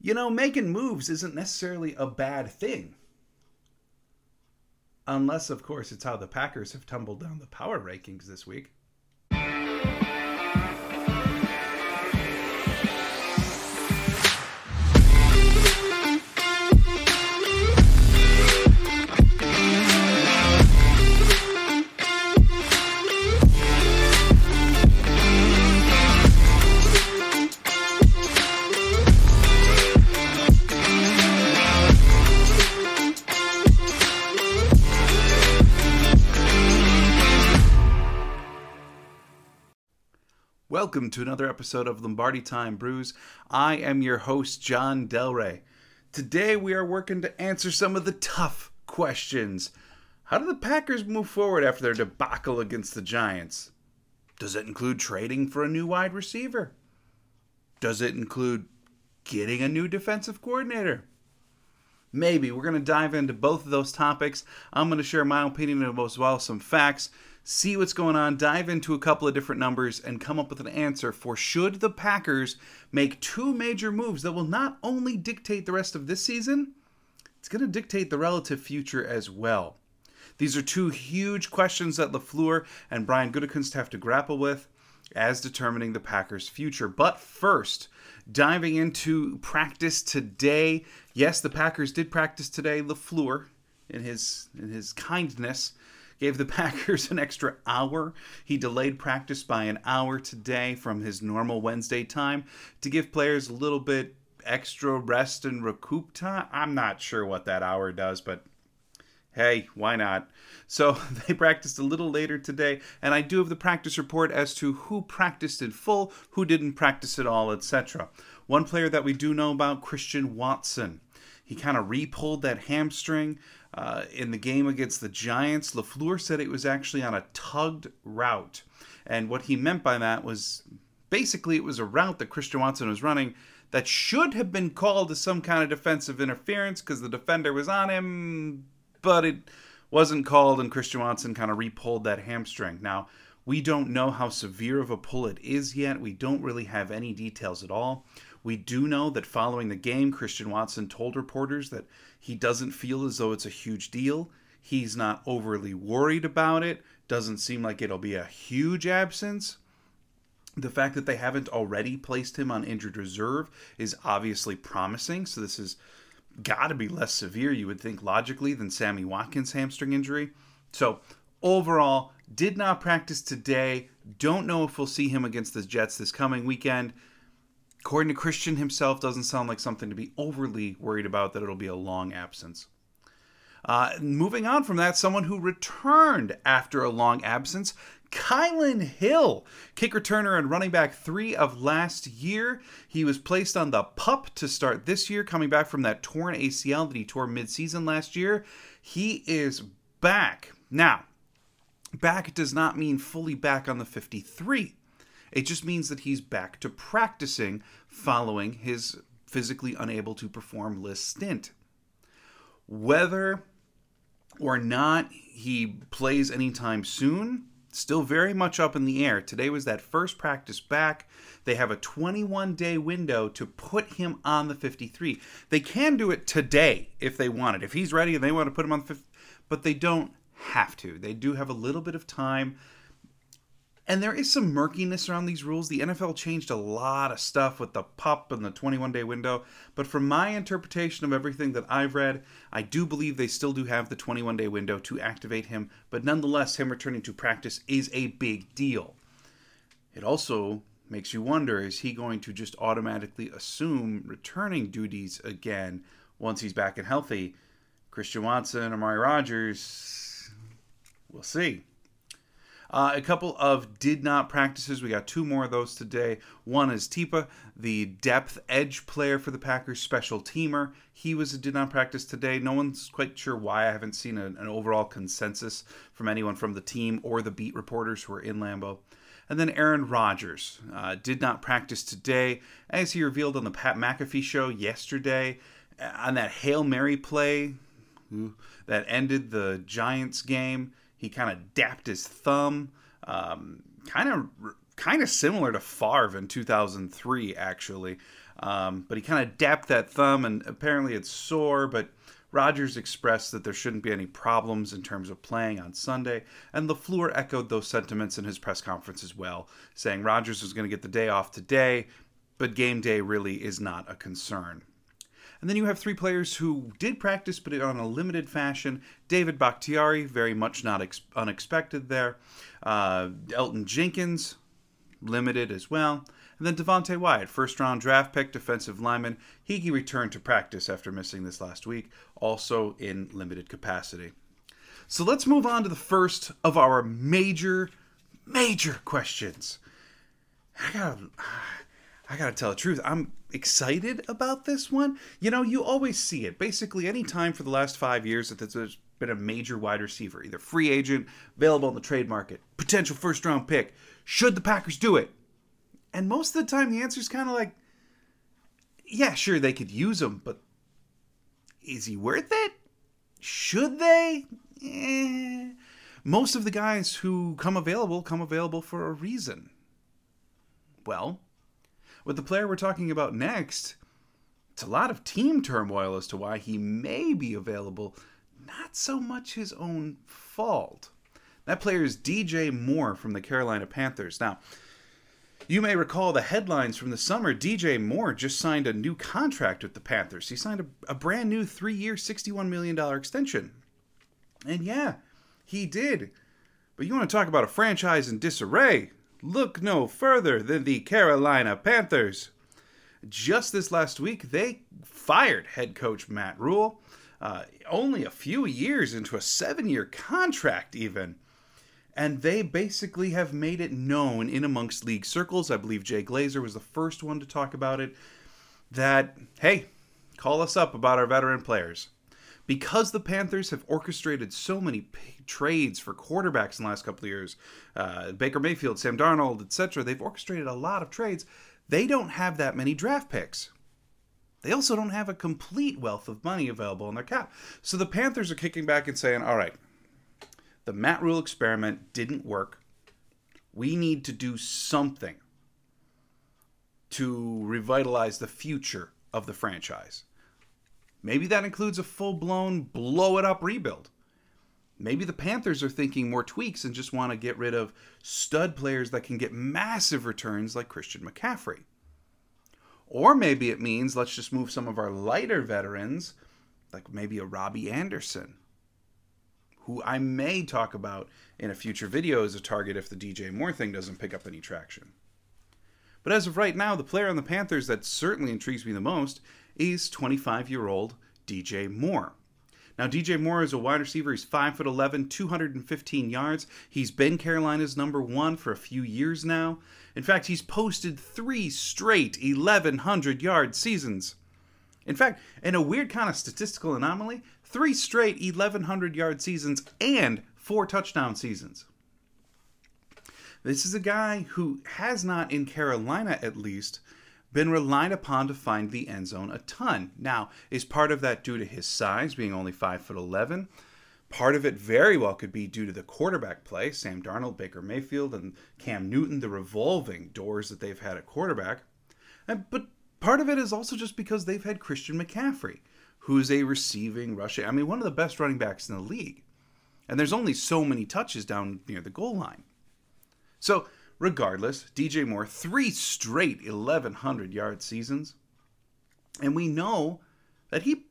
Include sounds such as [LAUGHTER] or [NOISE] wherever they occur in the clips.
You know, making moves isn't necessarily a bad thing. Unless, of course, it's how the Packers have tumbled down the power rankings this week. Welcome to another episode of Lombardi Time Brews. I am your host, Jon Delray. Today we are working to answer some of the tough questions. How do the Packers move forward after their debacle against the Giants? Does it include trading for a new wide receiver? Does it include getting a new defensive coordinator? Maybe. We're going to dive into both of those topics. I'm going to share my opinion as well as some facts see what's going on, dive into a couple of different numbers, and come up with an answer for should the Packers make two major moves that will not only dictate the rest of this season, it's going to dictate the relative future as well. These are two huge questions that LaFleur and Brian Gutekunst have to grapple with as determining the Packers' future. But first, diving into practice today. Yes, the Packers did practice today. LaFleur, in his in his kindness, gave the [LAUGHS] Packers an extra hour. He delayed practice by an hour today from his normal Wednesday time to give players a little bit extra rest and recoup time. I'm not sure what that hour does, but hey, why not? So [LAUGHS] they practiced a little later today, and I do have the practice report as to who practiced in full, who didn't practice at all, etc. One player that we do know about, Christian Watson. He kind of re-pulled that hamstring uh, in the game against the Giants. LaFleur said it was actually on a tugged route. And what he meant by that was basically it was a route that Christian Watson was running that should have been called as some kind of defensive interference because the defender was on him, but it wasn't called, and Christian Watson kind of re-pulled that hamstring. Now, we don't know how severe of a pull it is yet. We don't really have any details at all. We do know that following the game, Christian Watson told reporters that he doesn't feel as though it's a huge deal. He's not overly worried about it. Doesn't seem like it'll be a huge absence. The fact that they haven't already placed him on injured reserve is obviously promising. So this has got to be less severe, you would think, logically, than Sammy Watkins' hamstring injury. So overall, did not practice today. Don't know if we'll see him against the Jets this coming weekend according to Christian himself, doesn't sound like something to be overly worried about that it'll be a long absence. Uh, moving on from that, someone who returned after a long absence, Kylin Hill, kick returner and running back three of last year. He was placed on the pup to start this year, coming back from that torn ACL that he tore midseason last year. He is back. Now, back does not mean fully back on the 53. It just means that he's back to practicing following his physically unable to perform list stint. Whether or not he plays anytime soon, still very much up in the air. Today was that first practice back. They have a 21 day window to put him on the 53. They can do it today if they want it. If he's ready and they want to put him on the 50, but they don't have to. They do have a little bit of time and there is some murkiness around these rules. The NFL changed a lot of stuff with the pup and the 21 day window. But from my interpretation of everything that I've read, I do believe they still do have the 21 day window to activate him. But nonetheless, him returning to practice is a big deal. It also makes you wonder is he going to just automatically assume returning duties again once he's back and healthy? Christian Watson, Amari Rodgers, we'll see. Uh, a couple of did not practices. We got two more of those today. One is Tipa, the depth edge player for the Packers, special teamer. He was a did not practice today. No one's quite sure why. I haven't seen a, an overall consensus from anyone from the team or the beat reporters who are in Lambeau. And then Aaron Rodgers uh, did not practice today, as he revealed on the Pat McAfee show yesterday uh, on that Hail Mary play that ended the Giants game. He kind of dapped his thumb, um, kind of kind of similar to Favre in 2003, actually. Um, but he kind of dapped that thumb, and apparently it's sore. But Rodgers expressed that there shouldn't be any problems in terms of playing on Sunday, and LaFleur echoed those sentiments in his press conference as well, saying Rodgers was going to get the day off today, but game day really is not a concern. And then you have three players who did practice, but on a limited fashion. David Bakhtiari, very much not ex- unexpected there. Uh, Elgton Jenkins, limited as well. And then Devonte Wyatt, first round draft pick, defensive lineman. He returned to practice after missing this last week, also in limited capacity. So let's move on to the first of our major, major questions. I gotta, I gotta tell the truth. I'm excited about this one. You know, you always see it. Basically, any time for the last five years that there's been a major wide receiver, either free agent, available in the trade market, potential first round pick. Should the Packers do it? And most of the time, the answer is kind of like, yeah, sure, they could use him, but is he worth it? Should they? Eh. Most of the guys who come available come available for a reason. Well, with the player we're talking about next, it's a lot of team turmoil as to why he may be available, not so much his own fault. That player is DJ Moore from the Carolina Panthers. Now, you may recall the headlines from the summer. DJ Moore just signed a new contract with the Panthers. He signed a, a brand new three year, $61 million extension. And yeah, he did. But you want to talk about a franchise in disarray? Look no further than the Carolina Panthers. Just this last week, they fired head coach Matt Rhule, uh, only a few years into a seven year contract, even and they basically have made it known in amongst league circles. I believe Jay Glazer was the first one to talk about it. That, hey, call us up about our veteran players. Because the Panthers have orchestrated so many p- trades for quarterbacks in the last couple of years, uh, Baker Mayfield, Sam Darnold, etc., they've orchestrated a lot of trades. They don't have that many draft picks. They also don't have a complete wealth of money available in their cap. So the Panthers are kicking back and saying, all right, the Matt Rhule experiment didn't work. We need to do something to revitalize the future of the franchise. Maybe that includes a full blown blow it up rebuild. Maybe the Panthers are thinking more tweaks and just want to get rid of stud players that can get massive returns like Christian McCaffrey. Or maybe it means let's just move some of our lighter veterans, like maybe a Robbie Anderson who I may talk about in a future video as a target if the DJ Moore thing doesn't pick up any traction. But as of right now, the player on the Panthers that certainly intrigues me the most is 25 year old DJ Moore. Now, DJ Moore is a wide receiver. He's 5'11, 215 yards. He's been Carolina's number one for a few years now. In fact, he's posted three straight 1,100 yard seasons. In fact, in a weird kind of statistical anomaly, three straight 1,100 yard seasons and four touchdown seasons. This is a guy who has not, in Carolina at least, been relied upon to find the end zone a ton. Now, is part of that due to his size, being only 5 foot 11? Part of it very well could be due to the quarterback play, Sam Darnold, Baker Mayfield, and Cam Newton, the revolving doors that they've had at quarterback. But Part of it is also just because they've had Christian McCaffrey, who's a receiving rushing. I mean, one of the best running backs in the league. And there's only so many touches down near the goal line. So, regardless, DJ Moore, three straight 1,100 yard seasons. And we know that he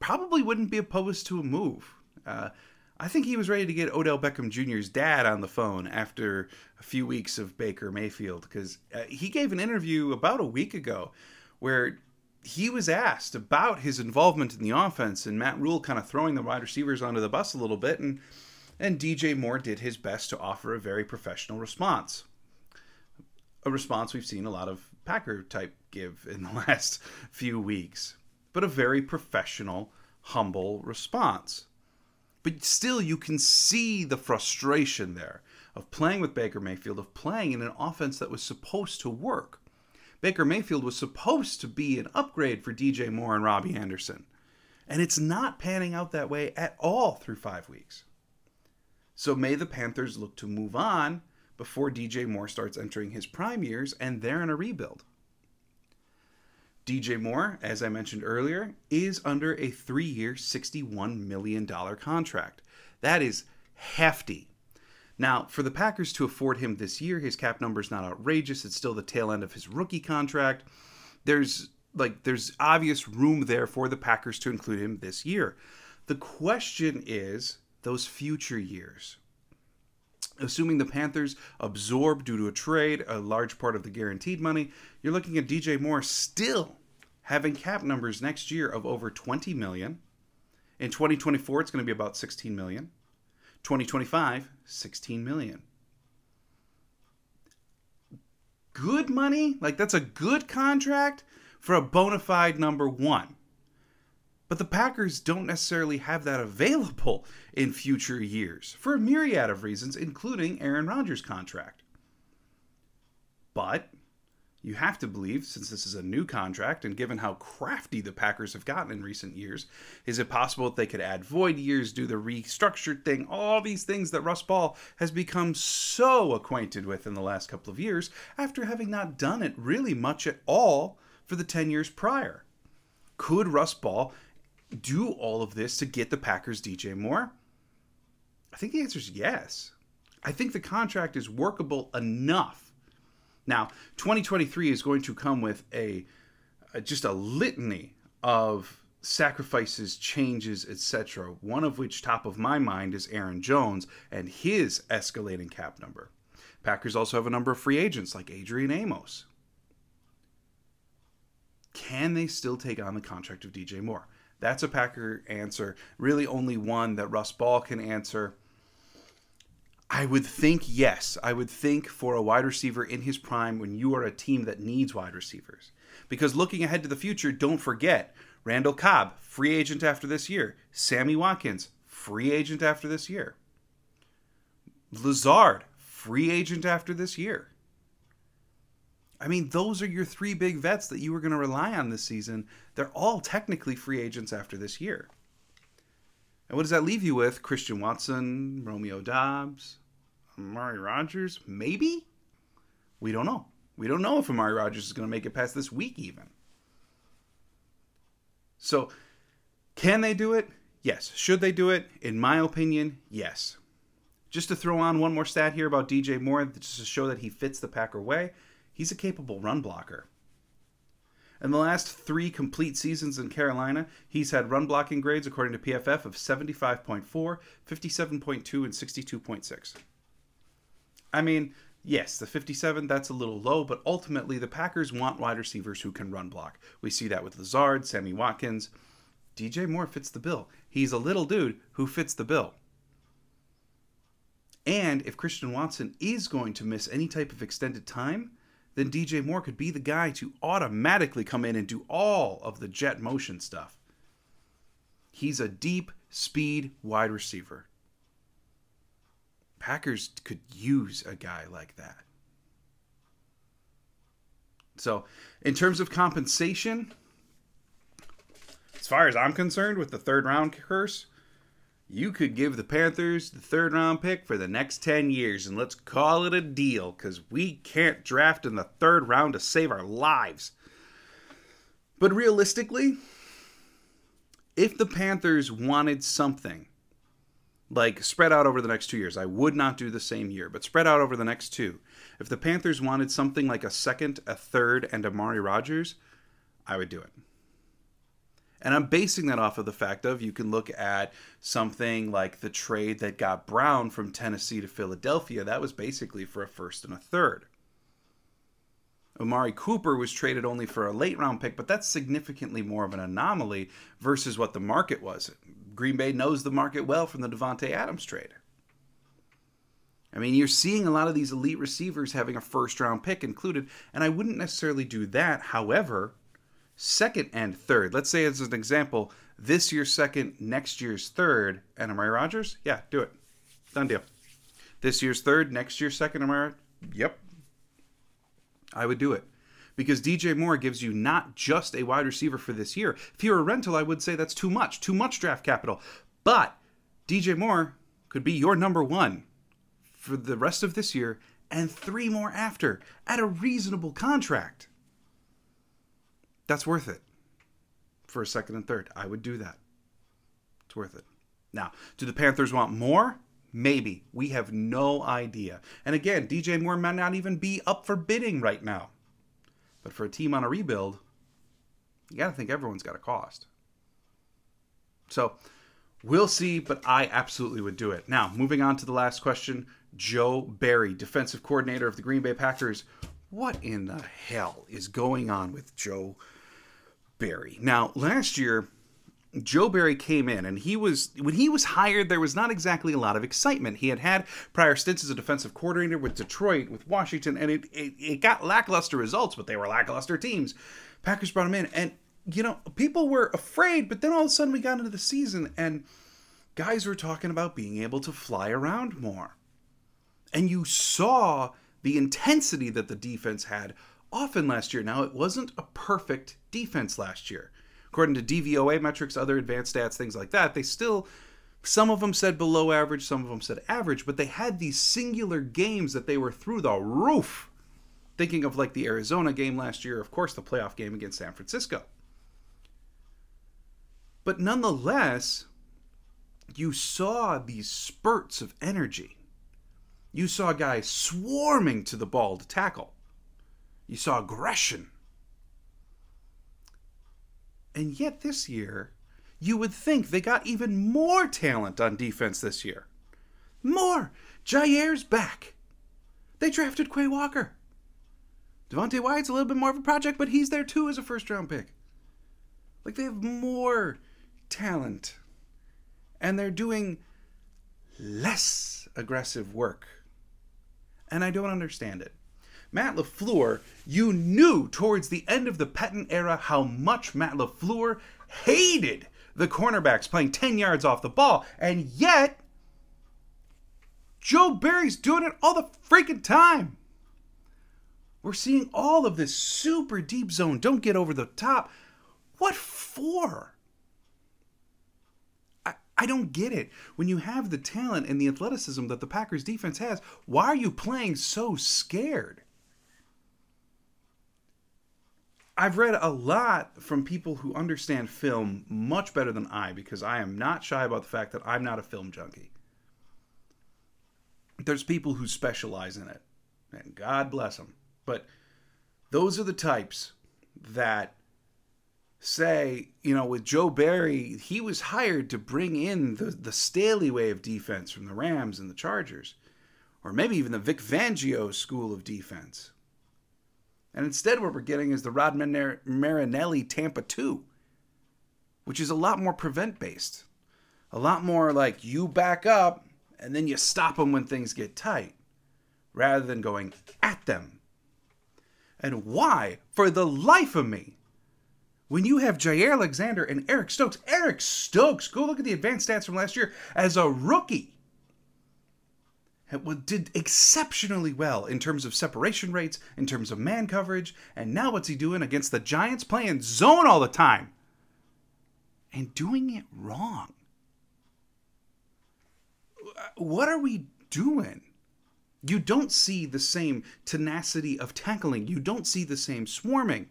probably wouldn't be opposed to a move. Uh, I think he was ready to get Odell Beckham Jr.'s dad on the phone after a few weeks of Baker Mayfield because uh, he gave an interview about a week ago where he was asked about his involvement in the offense and Matt Rhule kind of throwing the wide receivers onto the bus a little bit and and DJ Moore did his best to offer a very professional response. A response we've seen a lot of Packer type give in the [LAUGHS] last few weeks, but a very professional, humble response. But still you can see the frustration there of playing with Baker Mayfield, of playing in an offense that was supposed to work. Baker Mayfield was supposed to be an upgrade for DJ Moore and Robbie Anderson. And it's not panning out that way at all through five weeks. So may the Panthers look to move on before DJ Moore starts entering his prime years and they're in a rebuild. DJ Moore, as I mentioned earlier, is under a three year, $61 million contract. That is hefty. Now, for the Packers to afford him this year, his cap number is not outrageous. It's still the tail end of his rookie contract. There's like there's obvious room there for the Packers to include him this year. The question is those future years. Assuming the Panthers absorb due to a trade a large part of the guaranteed money, you're looking at DJ Moore still having cap numbers next year of over 20 million. In 2024 it's going to be about 16 million. 2025, 16 million. Good money? Like, that's a good contract for a bona fide number one. But the Packers don't necessarily have that available in future years for a myriad of reasons, including Aaron Rodgers' contract. But you have to believe, since this is a new contract, and given how crafty the Packers have gotten in recent years, is it possible that they could add void years, do the restructured thing, all these things that Russ Ball has become so acquainted with in the last couple of years after having not done it really much at all for the 10 years prior? Could Russ Ball do all of this to get the Packers DJ Moore? I think the answer is yes. I think the contract is workable enough now, 2023 is going to come with a, a just a litany of sacrifices, changes, etc. One of which top of my mind is Aaron Jones and his escalating cap number. Packers also have a number of free agents like Adrian Amos. Can they still take on the contract of DJ Moore? That's a Packer answer. Really, only one that Russ Ball can answer. I would think yes. I would think for a wide receiver in his prime when you are a team that needs wide receivers. Because looking ahead to the future, don't forget Randall Cobb, free agent after this year. Sammy Watkins, free agent after this year. Lazard, free agent after this year. I mean, those are your three big vets that you were going to rely on this season. They're all technically free agents after this year. And what does that leave you with? Christian Watson, Romeo Doubs, Amari Rodgers? Maybe? We don't know. We don't know if Amari Rodgers is going to make it past this week, even. So, can they do it? Yes. Should they do it? In my opinion, yes. Just to throw on one more stat here about DJ Moore, just to show that he fits the Packer way, he's a capable run blocker. In the last three complete seasons in Carolina, he's had run blocking grades according to PFF of 75.4, 57.2, and 62.6. I mean, yes, the 57, that's a little low, but ultimately the Packers want wide receivers who can run block. We see that with Lazard, Sammy Watkins. DJ Moore fits the bill. He's a little dude who fits the bill. And if Christian Watson is going to miss any type of extended time, then DJ Moore could be the guy to automatically come in and do all of the jet motion stuff. He's a deep speed wide receiver. Packers could use a guy like that. So, in terms of compensation, as far as I'm concerned, with the third round curse, you could give the Panthers the third round pick for the next 10 years and let's call it a deal because we can't draft in the third round to save our lives. But realistically, if the Panthers wanted something like spread out over the next two years, I would not do the same year, but spread out over the next two. If the Panthers wanted something like a second, a third, and Amari Rodgers, I would do it. And I'm basing that off of the fact of you can look at something like the trade that got Brown from Tennessee to Philadelphia. That was basically for a first and a third. Amari Cooper was traded only for a late round pick, but that's significantly more of an anomaly versus what the market was. Green Bay knows the market well from the Davante Adams trade. I mean, you're seeing a lot of these elite receivers having a first round pick included, and I wouldn't necessarily do that. However, second and third. Let's say as an example, this year's second, next year's third, and Amari Rodgers? Yeah, do it. Done deal. This year's third, next year's second, Amari. Yep. I would do it. Because DJ Moore gives you not just a wide receiver for this year. If you're a rental, I would say that's too much, too much draft capital. But DJ Moore could be your number one for the rest of this year and three more after at a reasonable contract. That's worth it for a second and third. I would do that. It's worth it. Now, do the Panthers want more? Maybe. We have no idea. And again, DJ Moore might not even be up for bidding right now. But for a team on a rebuild, you got to think everyone's got a cost. So we'll see, but I absolutely would do it. Now, moving on to the last question Joe Barry, defensive coordinator of the Green Bay Packers. What in the hell is going on with Joe Barry? Now, last year, Joe Barry came in and he was when he was hired there was not exactly a lot of excitement. He had had prior stints as a defensive coordinator with Detroit, with Washington and it, it, it got lackluster results, but they were lackluster teams. Packers brought him in and you know, people were afraid, but then all of a sudden we got into the season and guys were talking about being able to fly around more. And you saw the intensity that the defense had often last year. Now, it wasn't a perfect defense last year. According to DVOA metrics, other advanced stats, things like that, they still, some of them said below average, some of them said average, but they had these singular games that they were through the roof. Thinking of like the Arizona game last year, of course, the playoff game against San Francisco. But nonetheless, you saw these spurts of energy. You saw guys swarming to the ball to tackle. You saw aggression. And yet this year, you would think they got even more talent on defense this year. More! Jaire's back. They drafted Quay Walker. Devonte Wyatt's a little bit more of a project, but he's there too as a first round pick. Like they have more talent. And they're doing less aggressive work. And I don't understand it. Matt LaFleur, you knew towards the end of the Pettine era how much Matt LaFleur hated the cornerbacks playing 10 yards off the ball. And yet, Joe Barry's doing it all the freaking time. We're seeing all of this super deep zone. Don't get over the top. What for? I don't get it. When you have the talent and the athleticism that the Packers defense has, why are you playing so scared? I've read a lot from people who understand film much better than I because I am not shy about the fact that I'm not a film junkie. There's people who specialize in it, and God bless them. But those are the types that say, you know, with Joe Barry, he was hired to bring in the, the Staley way of defense from the Rams and the Chargers, or maybe even the Vic Fangio school of defense. And instead, what we're getting is the Rod Marinelli Tampa 2, which is a lot more prevent based. A lot more like you back up and then you stop them when things get tight, rather than going at them. And why, for the life of me, when you have Jaire Alexander and Eric Stokes, Eric Stokes, go look at the advanced stats from last year as a rookie. Did exceptionally well in terms of separation rates, in terms of man coverage, and now what's he doing against the Giants playing zone all the time? And doing it wrong. Uh, what are we doing? You don't see the same tenacity of tackling. You don't see the same swarming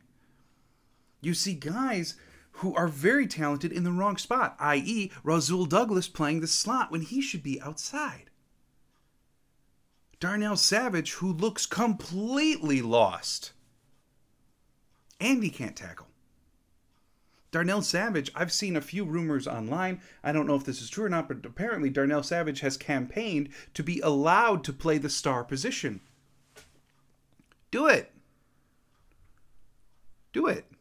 you see guys who are very talented in the wrong spot, i.e., Rasul Douglas playing the slot when he should be outside. Darnell Savage, who looks completely lost. And he can't tackle. Darnell Savage, I've seen a few rumors online. I don't know if this is true or not, but apparently Darnell Savage has campaigned to be allowed to play the star position. Do it. Do it.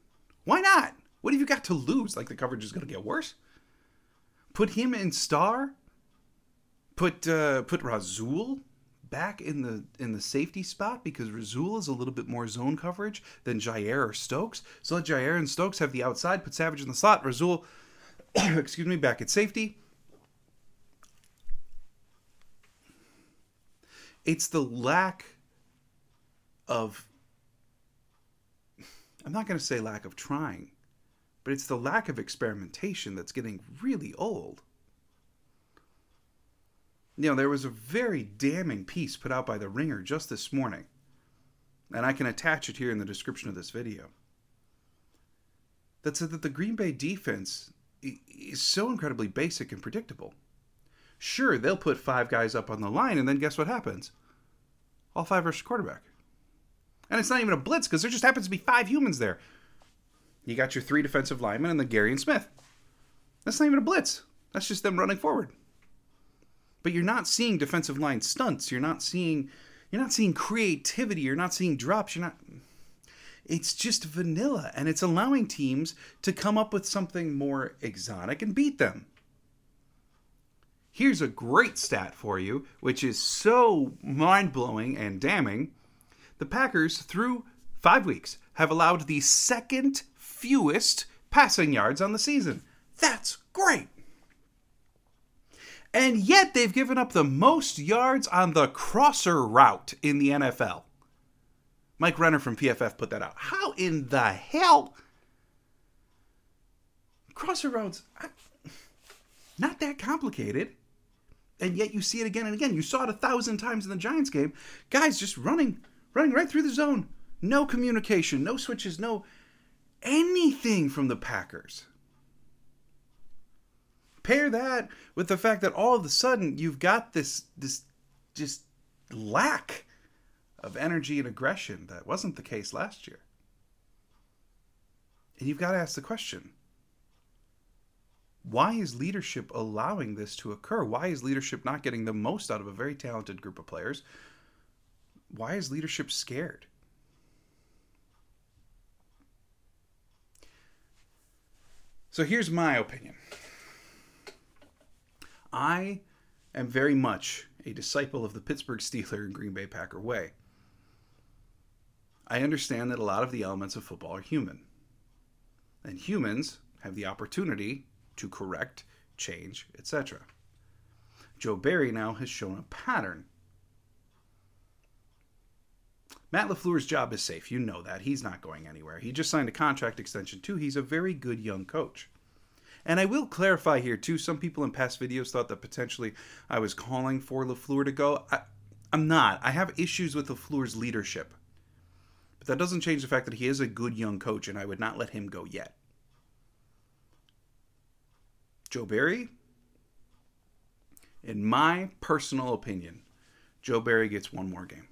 Why not? What have you got to lose? Like the coverage is going to get worse. Put him in star. Put uh, put Rasul back in the in the safety spot because Rasul is a little bit more zone coverage than Jaire or Stokes. So let Jaire and Stokes have the outside. Put Savage in the slot. Rasul, [COUGHS] excuse me, back at safety. It's the lack of I'm not going to say lack of trying, but it's the lack of experimentation that's getting really old. You know, there was a very damning piece put out by The Ringer just this morning, and I can attach it here in the description of this video. that said that the Green Bay defense is so incredibly basic and predictable. Sure, they'll put five guys up on the line, and then guess what happens? All five versus quarterback. And it's not even a blitz because there just happens to be five humans there. You got your three defensive linemen and the Gary and Smith. That's not even a blitz. That's just them running forward. But you're not seeing defensive line stunts. You're not seeing you're not seeing creativity. You're not seeing drops. You're not it's just vanilla and it's allowing teams to come up with something more exotic and beat them. Here's a great stat for you, which is so mind blowing and damning. The Packers, through five weeks, have allowed the second fewest passing yards on the season. That's great. And yet they've given up the most yards on the crosser route in the NFL. Mike Renner from PFF put that out. How in the hell? Crosser routes, not that complicated. And yet you see it again and again. You saw it a thousand times in the Giants game. Guys just running, running right through the zone. No communication, no switches, no anything from the Packers. Pair that with the fact that all of a sudden you've got this this just lack of energy and aggression that wasn't the case last year. And you've got to ask the question why is leadership allowing this to occur? Why is leadership not getting the most out of a very talented group of players? Why is leadership scared? So here's my opinion. I am very much a disciple of the Pittsburgh Steeler and Green Bay Packer way. I understand that a lot of the elements of football are human. And humans have the opportunity to correct, change, etc. Joe Barry now has shown a pattern. Matt LaFleur's job is safe. You know that. He's not going anywhere. He just signed a contract extension, too. He's a very good young coach. And I will clarify here, too. Some people in past videos thought that potentially I was calling for LaFleur to go. I, I'm not. I have issues with LaFleur's leadership. But that doesn't change the fact that he is a good young coach, and I would not let him go yet. Joe Barry, in my personal opinion, Joe Barry gets one more game.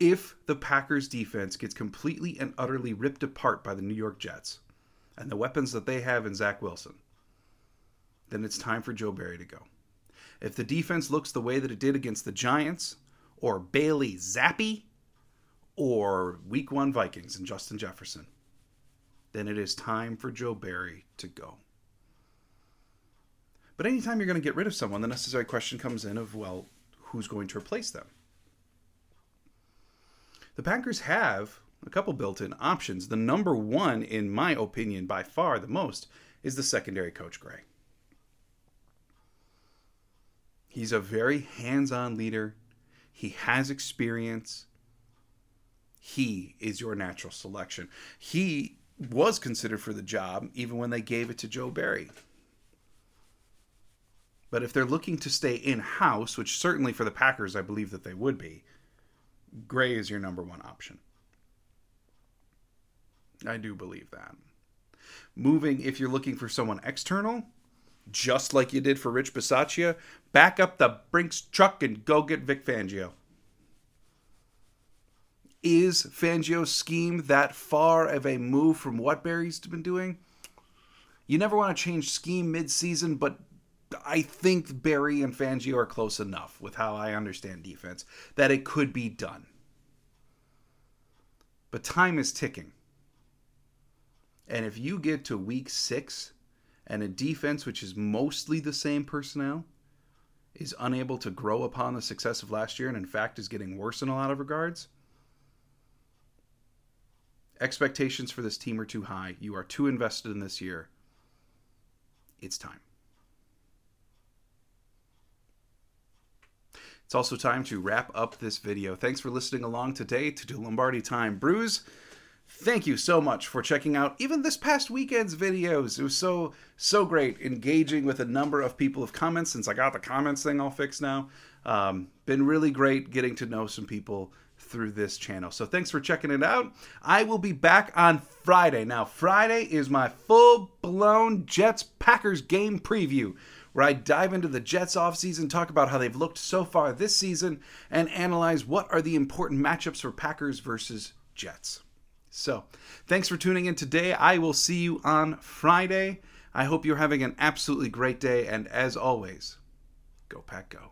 If the Packers defense gets completely and utterly ripped apart by the New York Jets and the weapons that they have in Zach Wilson, then it's time for Joe Barry to go. If the defense looks the way that it did against the Giants or Bailey Zappe or Week 1 Vikings and Justin Jefferson, then it is time for Joe Barry to go. But anytime you're going to get rid of someone, the necessary question comes in of, well, who's going to replace them? The Packers have a couple built in options. The number one, in my opinion, by far the most, is the secondary coach, Gray. He's a very hands on leader, he has experience. He is your natural selection. He was considered for the job even when they gave it to Joe Barry. But if they're looking to stay in house, which certainly for the Packers I believe that they would be, Gray is your number one option. I do believe that. Moving, if you're looking for someone external, just like you did for Rich Bisaccia, back up the Brinks truck and go get Vic Fangio. Is Fangio's scheme that far of a move from what Barry's been doing? You never want to change scheme mid-season, but I think Barry and Fangio are close enough with how I understand defense that it could be done. But time is ticking. And if you get to week six and a defense which is mostly the same personnel is unable to grow upon the success of last year and in fact is getting worse in a lot of regards, expectations for this team are too high. You are too invested in this year. It's time. It's also time to wrap up this video. Thanks for listening along today to Do Lombardi Time Brews. Thank you so much for checking out even this past weekend's videos. It was so, so great engaging with a number of people of comments since I got the comments thing all fixed now. Um, been really great getting to know some people through this channel. So thanks for checking it out. I will be back on Friday. Now, Friday is my full blown Jets Packers game preview where I dive into the Jets offseason, talk about how they've looked so far this season, and analyze what are the important matchups for Packers versus Jets. So, thanks for tuning in today. I will see you on Friday. I hope you're having an absolutely great day, and as always, go Pack Go.